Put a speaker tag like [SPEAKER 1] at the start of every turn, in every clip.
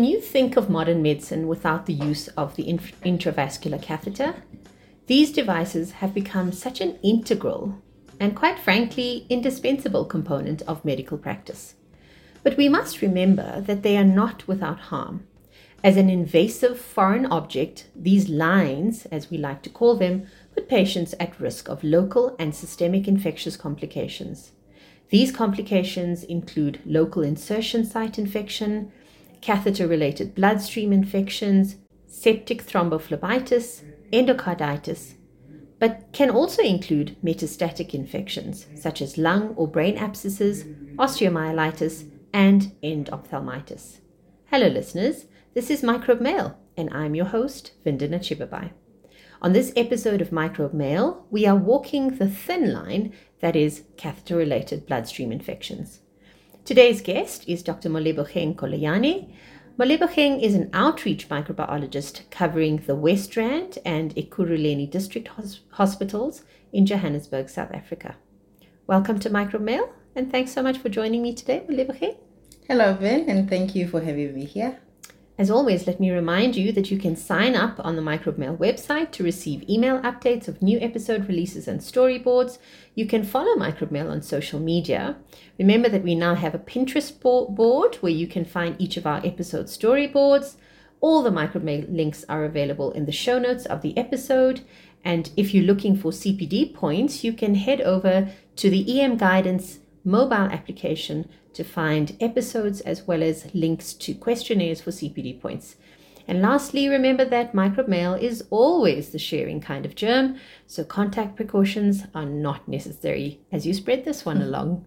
[SPEAKER 1] Can you think of modern medicine without the use of the intravascular catheter? These devices have become such an integral and, quite frankly, indispensable component of medical practice. But we must remember that they are not without harm. As an invasive foreign object, these lines, as we like to call them, put patients at risk of local and systemic infectious complications. These complications include local insertion site infection, catheter related bloodstream infections, septic thrombophlebitis, endocarditis, but can also include metastatic infections such as lung or brain abscesses, osteomyelitis, and endophthalmitis. Hello, listeners. This is Microbe Mail, and I'm your host, Vindana Chibabhai. On this episode of Microbe Mail, we are walking the thin line that is catheter related bloodstream infections. Today's guest is Dr. Moleboheng Kolayane. Moleboheng is an outreach microbiologist covering the West Rand and Ekurhuleni district hos- hospitals in Johannesburg, South Africa. Welcome to Microbe Mail, and thanks so much for joining me today, Moleboheng.
[SPEAKER 2] Hello, Vin, and thank you for having me here.
[SPEAKER 1] As always, let me remind you that you can sign up on the Microbe Mail website to receive email updates of new episode releases and storyboards. You can follow Microbe Mail on social media. Remember that we now have a Pinterest board where you can find each of our episode storyboards. All the Microbe Mail links are available in the show notes of the episode. And if you're looking for CPD points, you can head over to the EM Guidance mobile application to find episodes as well as links to questionnaires for CPD points. And lastly, remember that microbe mail is always the sharing kind of germ, so contact precautions are not necessary as you spread this one mm-hmm. along.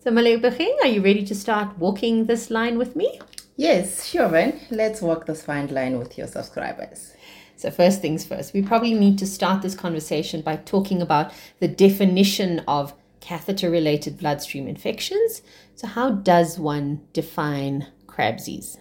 [SPEAKER 1] So, Moleboheng, are you ready to start walking this line with me?
[SPEAKER 2] Yes, sure, Van. Let's walk this fine line with your subscribers.
[SPEAKER 1] So, first things first, we probably need to start this conversation by talking about the definition of catheter related bloodstream infections. So, how does one define CRBSIs?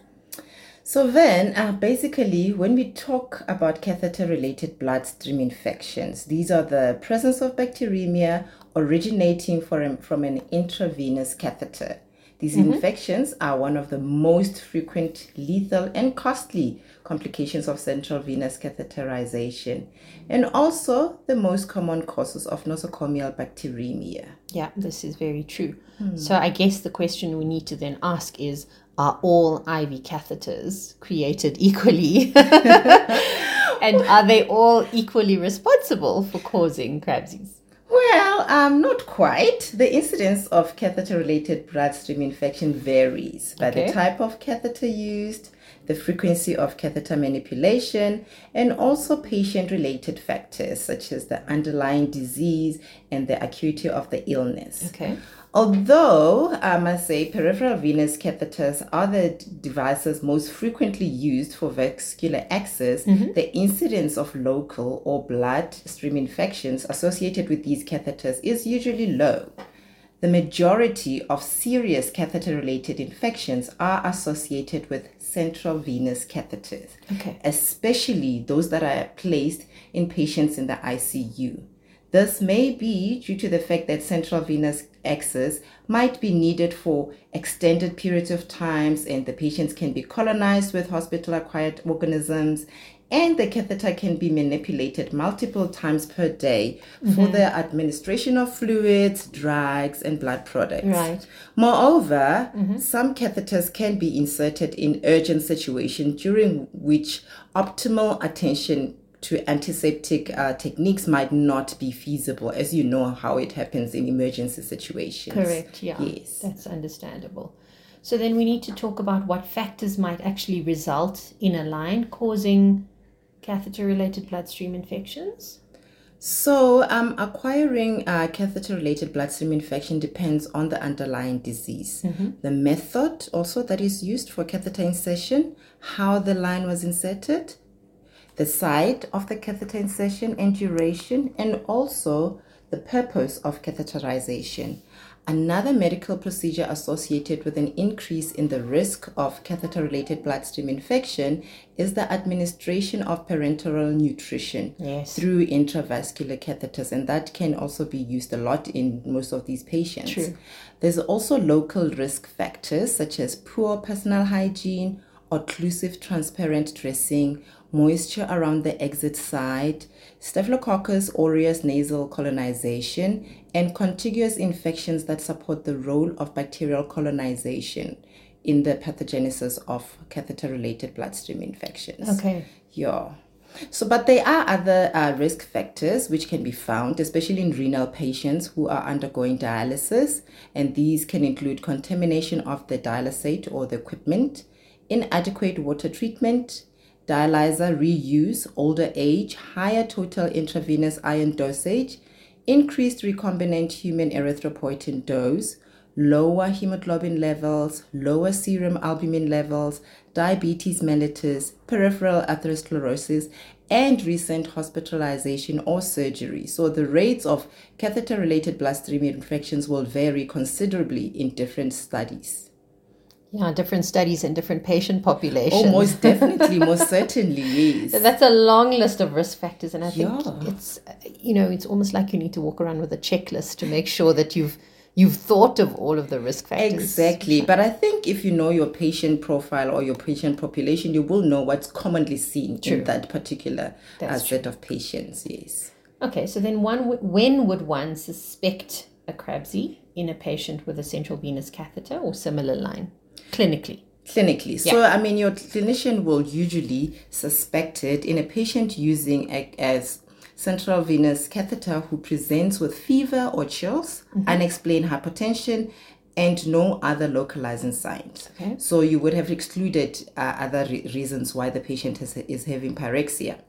[SPEAKER 2] So, then uh, basically, when we talk about catheter related bloodstream infections, these are the presence of bacteremia originating from, from an intravenous catheter. These mm-hmm. infections are one of the most frequent, lethal, and costly complications of central venous catheterization, and also the most common causes of nosocomial bacteremia.
[SPEAKER 1] Yeah, this is very true. Hmm. So, I guess the question we need to then ask is Are all IV catheters created equally? and are they all equally responsible for causing CRBSIs?
[SPEAKER 2] Well, um, not quite. The incidence of catheter related bloodstream infection varies by okay. the type of catheter used, the frequency of catheter manipulation, and also patient related factors such as the underlying disease and the acuity of the illness.
[SPEAKER 1] Okay.
[SPEAKER 2] Although I must say peripheral venous catheters are the devices most frequently used for vascular access, mm-hmm. the incidence of local or bloodstream infections associated with these catheters is usually low. The majority of serious catheter related infections are associated with central venous catheters,
[SPEAKER 1] okay.
[SPEAKER 2] especially those that are placed in patients in the ICU. This may be due to the fact that central venous access might be needed for extended periods of times and the patients can be colonized with hospital acquired organisms and the catheter can be manipulated multiple times per day mm-hmm. for the administration of fluids, drugs, and blood products.
[SPEAKER 1] Right.
[SPEAKER 2] Moreover, mm-hmm. some catheters can be inserted in urgent situations during which optimal attention to antiseptic uh, techniques might not be feasible, as you know how it happens in emergency situations.
[SPEAKER 1] Correct, yeah.
[SPEAKER 2] Yes.
[SPEAKER 1] That's understandable. So then we need to talk about what factors might actually result in a line causing catheter related bloodstream infections.
[SPEAKER 2] So, um, acquiring uh, catheter related bloodstream infection depends on the underlying disease, mm-hmm. the method also that is used for catheter insertion, how the line was inserted, the site of the catheter insertion and duration, and also the purpose of catheterization. Another medical procedure associated with an increase in the risk of catheter related bloodstream infection is the administration of parenteral nutrition
[SPEAKER 1] Yes.
[SPEAKER 2] through intravascular catheters, and that can also be used a lot in most of these patients.
[SPEAKER 1] True.
[SPEAKER 2] There's also local risk factors such as poor personal hygiene, occlusive transparent dressing, moisture around the exit site, Staphylococcus aureus nasal colonization, and contiguous infections that support the role of bacterial colonization in the pathogenesis of catheter related bloodstream infections.
[SPEAKER 1] Okay.
[SPEAKER 2] Yeah. So, but there are other uh, risk factors which can be found, especially in renal patients who are undergoing dialysis, and these can include contamination of the dialysate or the equipment, inadequate water treatment, dialyzer reuse, older age, higher total intravenous iron dosage, increased recombinant human erythropoietin dose, lower hemoglobin levels, lower serum albumin levels, diabetes mellitus, peripheral atherosclerosis, and recent hospitalization or surgery. So the rates of catheter related bloodstream infections will vary considerably in different studies.
[SPEAKER 1] Yeah, different studies and different patient populations.
[SPEAKER 2] Oh, most definitely, most certainly, yes.
[SPEAKER 1] That's a long list of risk factors, and I think
[SPEAKER 2] Yeah.
[SPEAKER 1] it's uh, you know it's almost like you need to walk around with a checklist to make sure that you've you've thought of all of the risk factors.
[SPEAKER 2] Exactly. But I think if you know your patient profile or your patient population, you will know what's commonly seen
[SPEAKER 1] True.
[SPEAKER 2] in that particular uh,
[SPEAKER 1] That's
[SPEAKER 2] set of patients. Yes.
[SPEAKER 1] Okay, so then one when would one suspect a CRBSI in a patient with a central venous catheter or similar line clinically?
[SPEAKER 2] Clinically. So, I mean, your clinician will usually suspect it in a patient using a, as central venous catheter who presents with fever or chills, unexplained hypertension, and no other localizing signs.
[SPEAKER 1] Okay.
[SPEAKER 2] So you would have excluded uh, other re- reasons why the patient is, is having pyrexia.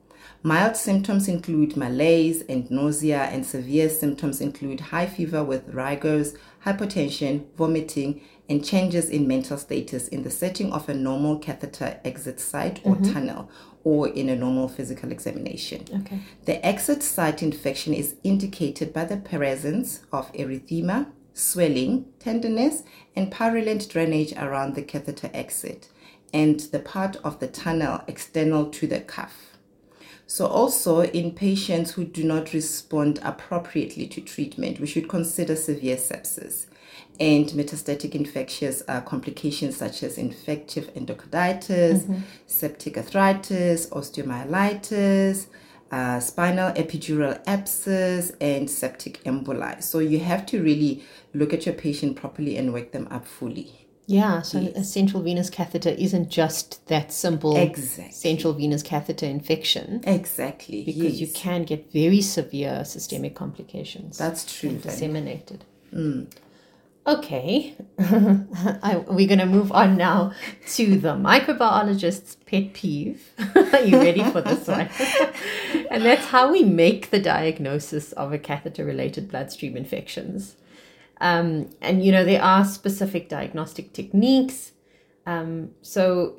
[SPEAKER 2] Mild symptoms include malaise and nausea, and severe symptoms include high fever with rigors, hypotension, vomiting, and changes in mental status in the setting of a normal catheter exit site or mm-hmm. tunnel or in a normal physical examination.
[SPEAKER 1] Okay.
[SPEAKER 2] The exit site infection is indicated by the presence of erythema, swelling, tenderness, and purulent drainage around the catheter exit and the part of the tunnel external to the cuff. So, also in patients who do not respond appropriately to treatment, we should consider severe sepsis and metastatic infectious uh, complications such as infective endocarditis, septic arthritis, osteomyelitis, uh, spinal epidural abscess, and septic emboli. So, you have to really look at your patient properly and work them up fully.
[SPEAKER 1] Yeah, so a central venous catheter isn't just that simple
[SPEAKER 2] Exactly.
[SPEAKER 1] central venous catheter infection
[SPEAKER 2] Exactly.
[SPEAKER 1] because you can get very severe systemic complications.
[SPEAKER 2] That's true.
[SPEAKER 1] disseminated. Mm. Okay, I, we're going to move on now to the microbiologist's pet peeve. Are you ready for this one? and that's how we make the diagnosis of a catheter related bloodstream infections. Um, and you know, there are specific diagnostic techniques. Um, so,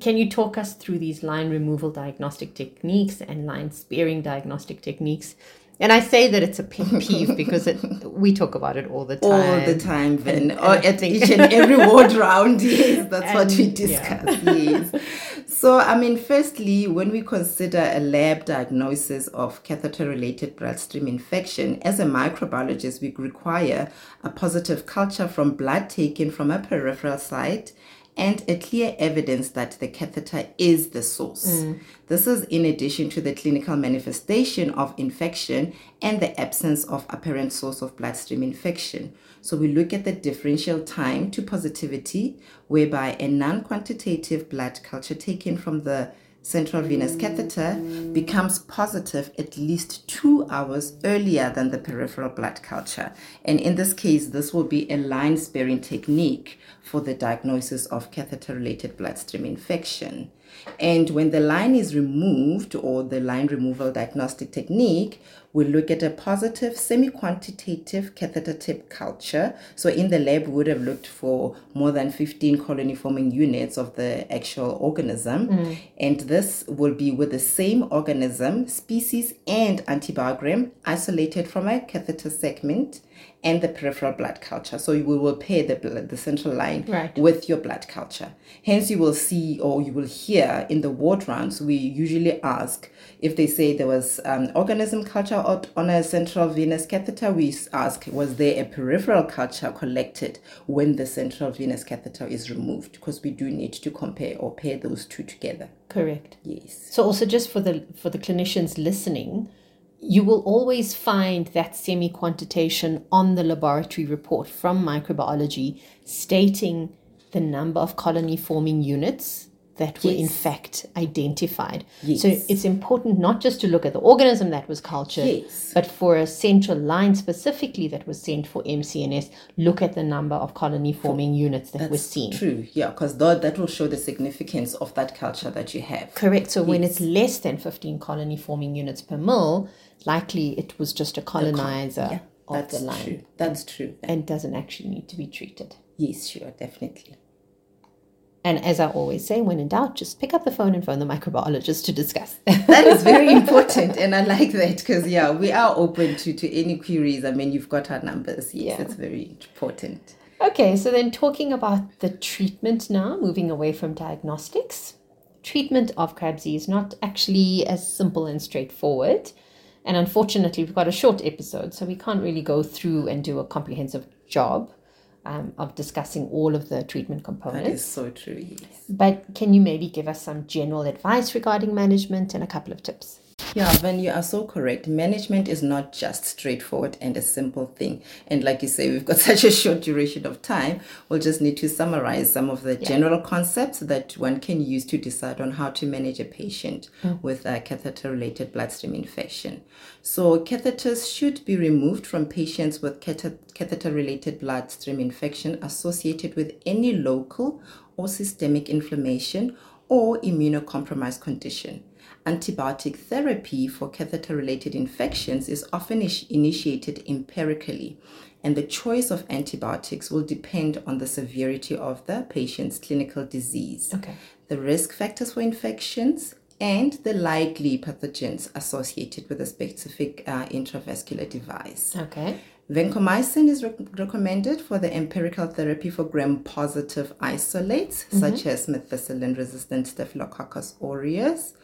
[SPEAKER 1] can you talk us through these line removal diagnostic techniques and line sparing diagnostic techniques? And I say that it's a pet peeve because it, we talk about it all the time.
[SPEAKER 2] all the time, Then,
[SPEAKER 1] And-
[SPEAKER 2] or
[SPEAKER 1] and
[SPEAKER 2] at each and every ward round. Yes, that's what we
[SPEAKER 1] And,
[SPEAKER 2] discuss. Yes. So, I mean, firstly, when we consider a lab diagnosis of catheter-related bloodstream infection, as a microbiologist, we require a positive culture from blood taken from a peripheral site and a clear evidence that the catheter is the source. Mm. This is in addition to the clinical manifestation of infection and the absence of apparent source of bloodstream infection. So we look at the differential time to positivity, whereby a non quantitative blood culture taken from the central venous catheter becomes positive at least two hours earlier than the peripheral blood culture. And in this case, this will be a line sparing technique for the diagnosis of catheter related bloodstream infection. And when the line is removed or the line removal diagnostic technique, we look at a positive semi-quantitative catheter tip culture. So in the lab, we would have looked for more than 15 colony forming units of the actual organism. And this will be with the same organism, species, and antibiogram isolated from a catheter segment and the peripheral blood culture. So we will pair the blood, the central line
[SPEAKER 1] Right.
[SPEAKER 2] with your blood culture. Hence, you will see or you will hear in the ward rounds, we usually ask if they say there was um, organism culture on a central venous catheter, we ask, was there a peripheral culture collected when the central venous catheter is removed? Because we do need to compare or pair those two together.
[SPEAKER 1] Correct.
[SPEAKER 2] Yes.
[SPEAKER 1] So also just for the for the clinicians listening, you will always find that semi-quantitation on the laboratory report from microbiology stating the number of colony forming units that were in fact identified.
[SPEAKER 2] Yes.
[SPEAKER 1] So it's important not just to look at the organism that was cultured,
[SPEAKER 2] Yes.
[SPEAKER 1] but for a central line specifically that was sent for MC&S, look at the number of colony forming units that were seen.
[SPEAKER 2] True, yeah, because that, that will show the significance of that culture that you have.
[SPEAKER 1] Correct. So when it's less than 15 colony forming units per mil, likely it was just a colonizer
[SPEAKER 2] Yeah,
[SPEAKER 1] of
[SPEAKER 2] that's
[SPEAKER 1] the line
[SPEAKER 2] true. That's true.
[SPEAKER 1] and doesn't actually need to be treated.
[SPEAKER 2] Yes, sure, definitely.
[SPEAKER 1] And as I always say, when in doubt, just pick up the phone and phone the microbiologist to discuss.
[SPEAKER 2] That is very important, and I like that because yeah, we are open to to any queries. I mean, you've got our numbers. Yes,
[SPEAKER 1] Yeah.
[SPEAKER 2] it's very important.
[SPEAKER 1] okay, so then talking about the treatment now, moving away from diagnostics. Treatment of CRBSI is not actually as simple and straightforward. And unfortunately, we've got a short episode, so we can't really go through and do a comprehensive job um, of discussing all of the treatment components.
[SPEAKER 2] is so true. Yes.
[SPEAKER 1] But can you maybe give us some general advice regarding management and a couple of tips?
[SPEAKER 2] Yeah, Van, you are so correct. Management is not just straightforward and a simple thing. And like you say, we've got such a short duration of time. We'll just need to summarize some of the general concepts that one can use to decide on how to manage a patient mm. with a catheter related bloodstream infection. So, catheters should be removed from patients with catheter related bloodstream infection associated with any local or systemic inflammation or immunocompromised condition. Antibiotic therapy for catheter related infections is often initiated empirically, and the choice of antibiotics will depend on the severity of the patient's clinical disease,
[SPEAKER 1] Okay.
[SPEAKER 2] the risk factors for infections, and the likely pathogens associated with a specific uh, intravascular device.
[SPEAKER 1] Okay.
[SPEAKER 2] Vancomycin is rec- recommended for the empirical therapy for gram-positive isolates, such as methicillin-resistant Staphylococcus aureus.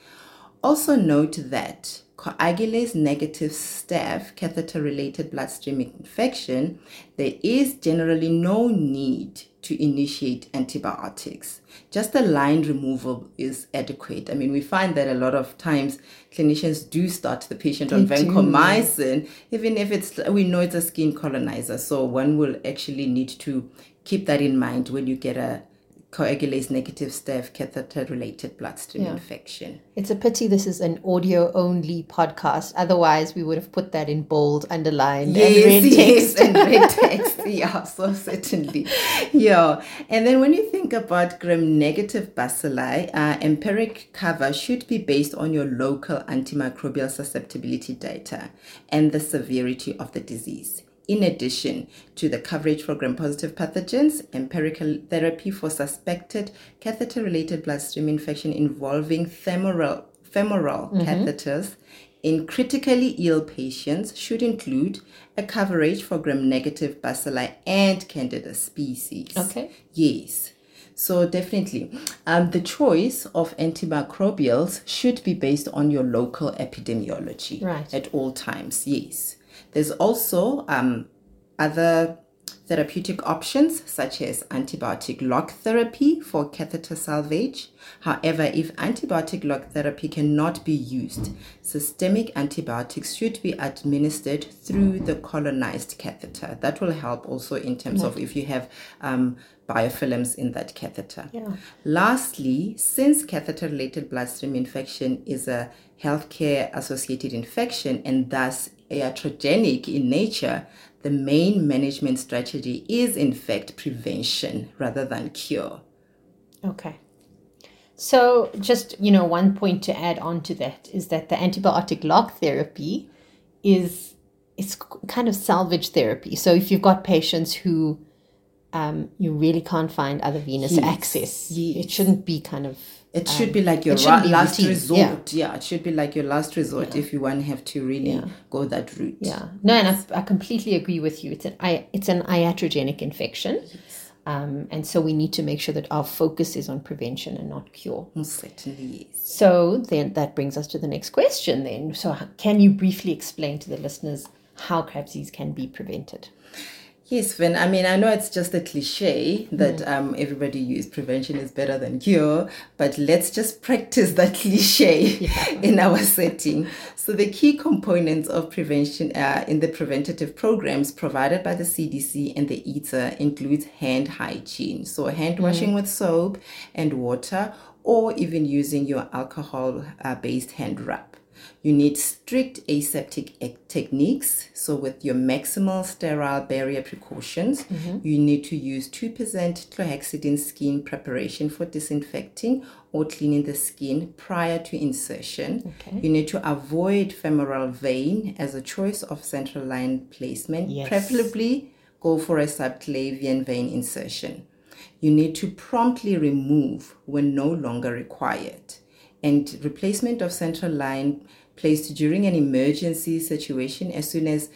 [SPEAKER 2] Also note that coagulase negative staph catheter-related bloodstream infection, there is generally no need to initiate antibiotics. Just the line removal is adequate. I mean, we find that a lot of times clinicians do start the patient on
[SPEAKER 1] They do.
[SPEAKER 2] vancomycin, even if it's we know it's a skin colonizer. So one will actually need to keep that in mind when you get a coagulase negative staph catheter related bloodstream
[SPEAKER 1] Yeah.
[SPEAKER 2] infection.
[SPEAKER 1] It's a pity this is an audio only podcast. Otherwise, we would have put that in bold, underlined, and red
[SPEAKER 2] yes,
[SPEAKER 1] text.
[SPEAKER 2] and red text. Yeah, so certainly. Yeah. And then when you think about gram negative bacilli, uh, empiric cover should be based on your local antimicrobial susceptibility data and the severity of the disease. In addition to the coverage for gram positive pathogens, empirical therapy for suspected catheter related bloodstream infection involving femoral, femoral catheters in critically ill patients should include a coverage for gram negative bacilli and candida species.
[SPEAKER 1] Okay.
[SPEAKER 2] Yes. So definitely, um, the choice of antimicrobials should be based on your local epidemiology
[SPEAKER 1] Right.
[SPEAKER 2] at all times. Yes. There's also um, other therapeutic options such as antibiotic lock therapy for catheter salvage. However, if antibiotic lock therapy cannot be used, systemic antibiotics should be administered through the colonized catheter. That will help also in terms of if you have um, biofilms in that catheter.
[SPEAKER 1] Yeah.
[SPEAKER 2] Lastly, since catheter related bloodstream infection is a healthcare associated infection and thus iatrogenic in nature, the main management strategy is in fact prevention rather than cure.
[SPEAKER 1] Okay. So, just you know, one point to add on to that is that the antibiotic lock therapy is it's kind of salvage therapy. So, if you've got patients who um, you really can't find other venous
[SPEAKER 2] Yes,
[SPEAKER 1] access.
[SPEAKER 2] yes.
[SPEAKER 1] It shouldn't be kind of
[SPEAKER 2] It should be like your ra- last
[SPEAKER 1] routine,
[SPEAKER 2] resort. Yeah. it should be like your last resort if you want to have to really go that route.
[SPEAKER 1] Yeah, no, and I, I completely agree with you. It's an i- it's an iatrogenic infection, um, and so we need to make sure that our focus is on prevention and not cure.
[SPEAKER 2] Most certainly, yes.
[SPEAKER 1] So then that brings us to the next question. Then, so can you briefly explain to the listeners how Crab's disease can be prevented?
[SPEAKER 2] Yes, Finn. I mean, I know it's just a cliche that
[SPEAKER 1] Mm.
[SPEAKER 2] um, everybody use prevention is better than cure, but let's just practice that cliche in our setting. So, the key components of prevention uh, in the preventative programs provided by the CDC and the EATR includes hand hygiene. So, hand washing with soap and water, or even using your alcohol uh, based hand rub. You need strict aseptic techniques. So, with your maximal sterile barrier precautions, mm-hmm. you need to use 2% chlorhexidine skin preparation for disinfecting or cleaning the skin prior to insertion.
[SPEAKER 1] Okay.
[SPEAKER 2] You need to avoid femoral vein as a choice of central line placement,
[SPEAKER 1] Yes.
[SPEAKER 2] preferably go for a subclavian vein insertion. You need to promptly remove when no longer required. And replacement of central line placed during an emergency situation as soon as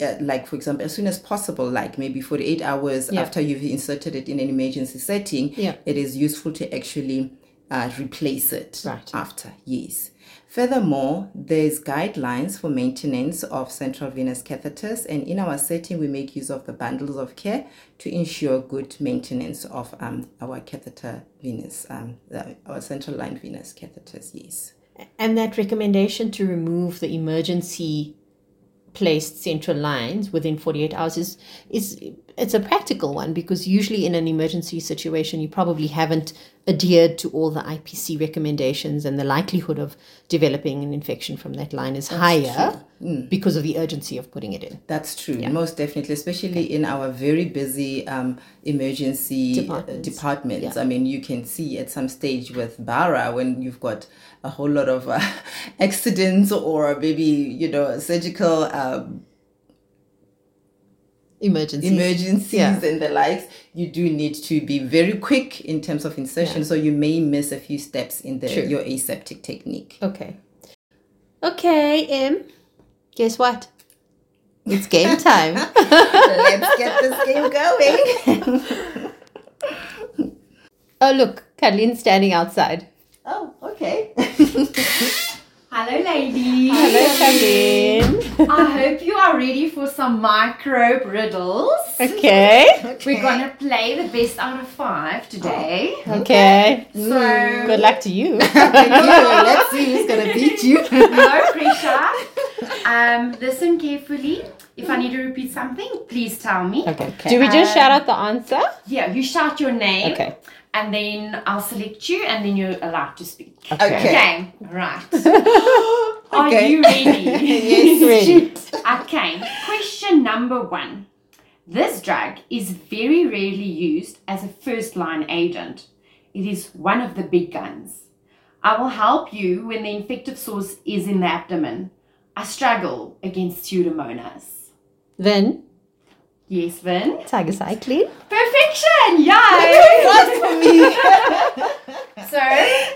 [SPEAKER 2] uh, like for example as soon as possible like maybe 48 hours
[SPEAKER 1] Yeah.
[SPEAKER 2] after you've inserted it in an emergency setting
[SPEAKER 1] Yeah.
[SPEAKER 2] it is useful to actually uh, replace it
[SPEAKER 1] Right.
[SPEAKER 2] after yes furthermore there's guidelines for maintenance of central venous catheters and in our setting we make use of the bundles of care to ensure good maintenance of um, our catheter venous um, uh, our central line venous catheters yes.
[SPEAKER 1] And that recommendation to remove the emergency placed central lines within 48 hours is, is it's a practical one because usually in an emergency situation you probably haven't adhered to all the IPC recommendations and the likelihood of developing an infection from that line is higher because of the urgency of putting it in.
[SPEAKER 2] That's true, most definitely, especially in our very busy um, emergency
[SPEAKER 1] Departments.
[SPEAKER 2] departments. departments. I mean, you can see at some stage with Bara when you've got a whole lot of uh, accidents or maybe, you know, surgical um,
[SPEAKER 1] Emergency.
[SPEAKER 2] emergencies
[SPEAKER 1] Yeah.
[SPEAKER 2] and the likes, you do need to be very quick in terms of insertion. So you may miss a few steps in the
[SPEAKER 1] True.
[SPEAKER 2] your aseptic technique.
[SPEAKER 1] Okay. Okay, Em. Guess what? It's game time.
[SPEAKER 2] Let's get this game going.
[SPEAKER 1] oh, look, Caroline's standing outside.
[SPEAKER 2] oh, okay.
[SPEAKER 3] Hello, ladies.
[SPEAKER 1] Hello, Caroline.
[SPEAKER 3] I hope you are ready for some microbe riddles.
[SPEAKER 1] Okay.
[SPEAKER 3] We're gonna play the best out of five today.
[SPEAKER 1] Okay.
[SPEAKER 3] So
[SPEAKER 1] Good luck to you.
[SPEAKER 2] Let's see who's gonna beat you.
[SPEAKER 3] no pressure. Um, listen carefully. If I need to repeat something, please tell me.
[SPEAKER 1] Okay. Do we just shout out the answer?
[SPEAKER 3] Yeah, you shout your name.
[SPEAKER 1] Okay.
[SPEAKER 3] And then I'll select you, and then you're allowed to speak.
[SPEAKER 1] Okay.
[SPEAKER 3] Okay. Right. Are
[SPEAKER 2] Okay.
[SPEAKER 3] you ready?
[SPEAKER 2] yes,
[SPEAKER 1] Ready.
[SPEAKER 3] Okay, question number one. This drug is very rarely used as a first line agent. It is one of the big guns. I will help you when the infective source is in the abdomen. I struggle against pseudomonas.
[SPEAKER 1] Then,
[SPEAKER 3] Yes, Vin?
[SPEAKER 1] tigecycline.
[SPEAKER 3] Perfection! Yay!
[SPEAKER 2] One for me.
[SPEAKER 3] So,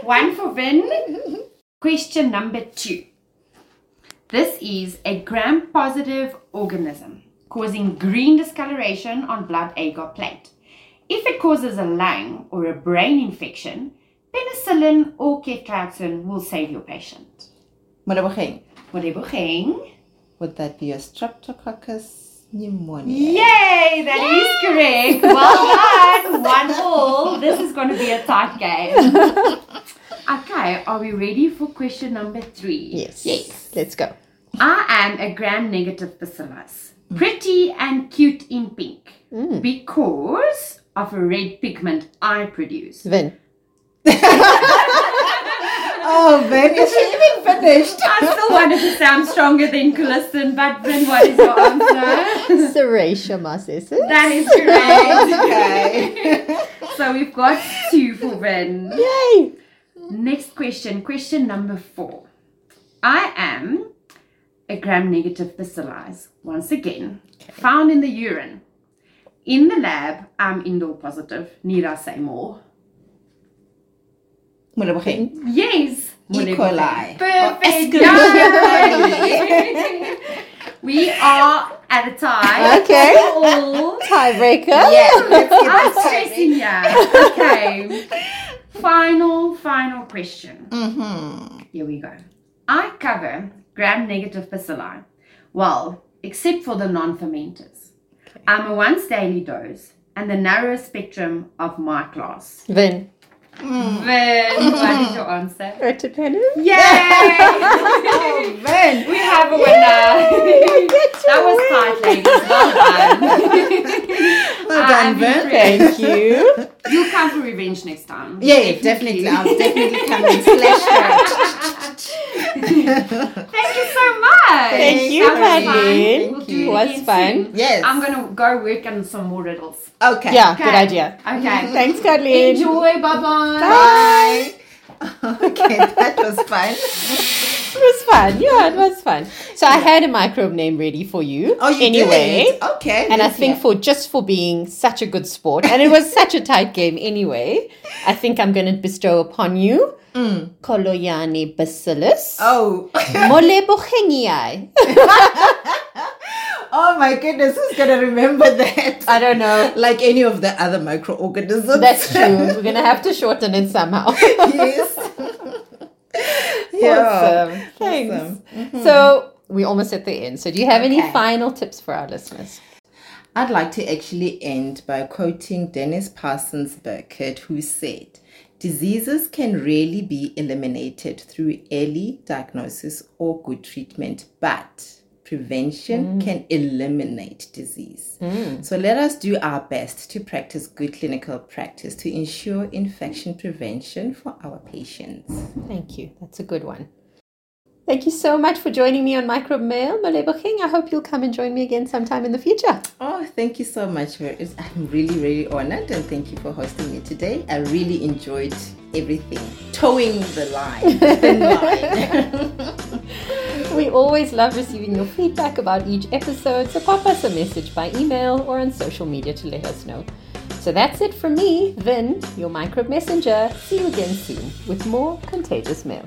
[SPEAKER 3] one for Vin. Question number two. This is a gram positive organism causing green discoloration on blood agar plate. If it causes a lung or a brain infection, penicillin or ceftriaxone will save your patient.
[SPEAKER 2] Would that be a streptococcus pneumonia?
[SPEAKER 3] Yay! That is correct. Well done. One all. This is going to be a tight game. Okay, are we ready for question number three?
[SPEAKER 1] Yes.
[SPEAKER 3] Yes.
[SPEAKER 1] Let's go.
[SPEAKER 3] I am a gram negative bacillus. Pretty and cute in pink. Mm. Because of a red pigment I produce.
[SPEAKER 1] Vin.
[SPEAKER 2] Oh, is she even finished?
[SPEAKER 3] I still wanted to sound stronger than Colistin, but then what is your answer?
[SPEAKER 1] Serratia marcescens.
[SPEAKER 3] that is correct.
[SPEAKER 2] Okay.
[SPEAKER 3] so we've got two for Vin.
[SPEAKER 1] Yay.
[SPEAKER 3] Next question, question number four. I am a gram negative bacillus, once again, found in the urine. In the lab, I'm indole positive. Need I say more?
[SPEAKER 2] Moleboge.
[SPEAKER 3] Yes.
[SPEAKER 2] E. coli.
[SPEAKER 3] Perfect.
[SPEAKER 2] Oh,
[SPEAKER 3] Yeah. we are at a tie.
[SPEAKER 1] Okay.
[SPEAKER 3] All.
[SPEAKER 1] Tiebreaker.
[SPEAKER 2] Yeah,
[SPEAKER 3] I'm stressing ya. Okay. Final, final question.
[SPEAKER 2] Mm-hmm.
[SPEAKER 3] Here we go. I cover gram negative bacilli. Well, except for the non fermenters. I'm a once daily dose and the narrowest spectrum of my class.
[SPEAKER 1] Vin.
[SPEAKER 3] Then, what is your answer?
[SPEAKER 1] ertapenem.
[SPEAKER 3] Yay!
[SPEAKER 2] Oh, man.
[SPEAKER 3] we have a winner. that was tight, ladies. Well done.
[SPEAKER 2] Well done,
[SPEAKER 3] am
[SPEAKER 2] Vin.
[SPEAKER 1] Thank you.
[SPEAKER 3] You'll come for revenge next time.
[SPEAKER 2] Yeah, yeah, definitely. I'll definitely come and slash
[SPEAKER 3] Thank you so much.
[SPEAKER 1] Thank you,
[SPEAKER 3] That was fun.
[SPEAKER 1] Madeline.
[SPEAKER 3] We'll do
[SPEAKER 2] you.
[SPEAKER 3] it
[SPEAKER 1] Was
[SPEAKER 3] again
[SPEAKER 1] fun.
[SPEAKER 3] soon.
[SPEAKER 2] Yes.
[SPEAKER 3] I'm gonna go work on some more riddles.
[SPEAKER 2] Okay.
[SPEAKER 1] Yeah,
[SPEAKER 3] Okay.
[SPEAKER 1] good idea.
[SPEAKER 3] Okay.
[SPEAKER 1] Thanks, Kathleen.
[SPEAKER 3] Enjoy. Bye bye.
[SPEAKER 2] Bye. okay, that was fun.
[SPEAKER 1] It was fun. Yeah, it was fun. So I had a microbe name ready for you.
[SPEAKER 2] Oh, you
[SPEAKER 1] anyway.
[SPEAKER 2] did? Okay.
[SPEAKER 1] And I think
[SPEAKER 2] hear.
[SPEAKER 1] for just for being such a good sport, and it was such a tight game anyway, I think I'm going to bestow upon you mm. Koloyani bacillus
[SPEAKER 2] Oh.
[SPEAKER 1] molebogenii.
[SPEAKER 2] oh my goodness, who's gonna remember that?
[SPEAKER 1] I don't know.
[SPEAKER 2] Like any of the other microorganisms.
[SPEAKER 1] That's true. We're going to have to shorten it somehow.
[SPEAKER 2] yes.
[SPEAKER 1] Awesome. Thanks.
[SPEAKER 2] Awesome. Mm-hmm.
[SPEAKER 1] So we almost at the end. So do you have any final tips for our listeners?
[SPEAKER 2] I'd like to actually end by quoting Denis Parsons Burkitt, who said, Diseases can really be eliminated through early diagnosis or good treatment, but prevention mm. can eliminate disease. Mm. So let us do our best to practice good clinical practice to ensure infection prevention for our patients.
[SPEAKER 1] Thank you. That's a good one. Thank you so much for joining me on Microbe Mail, Moleboheng. I hope you'll come and join me again sometime in the future.
[SPEAKER 2] Oh, thank you so much. I'm really, really honored and thank you for hosting me today. I really enjoyed everything. Towing the line. the line.
[SPEAKER 1] We always love receiving your feedback about each episode, so pop us a message by email or on social media to let us know. So that's it from me, Vin, your microbe messenger. See you again soon with more contagious mail.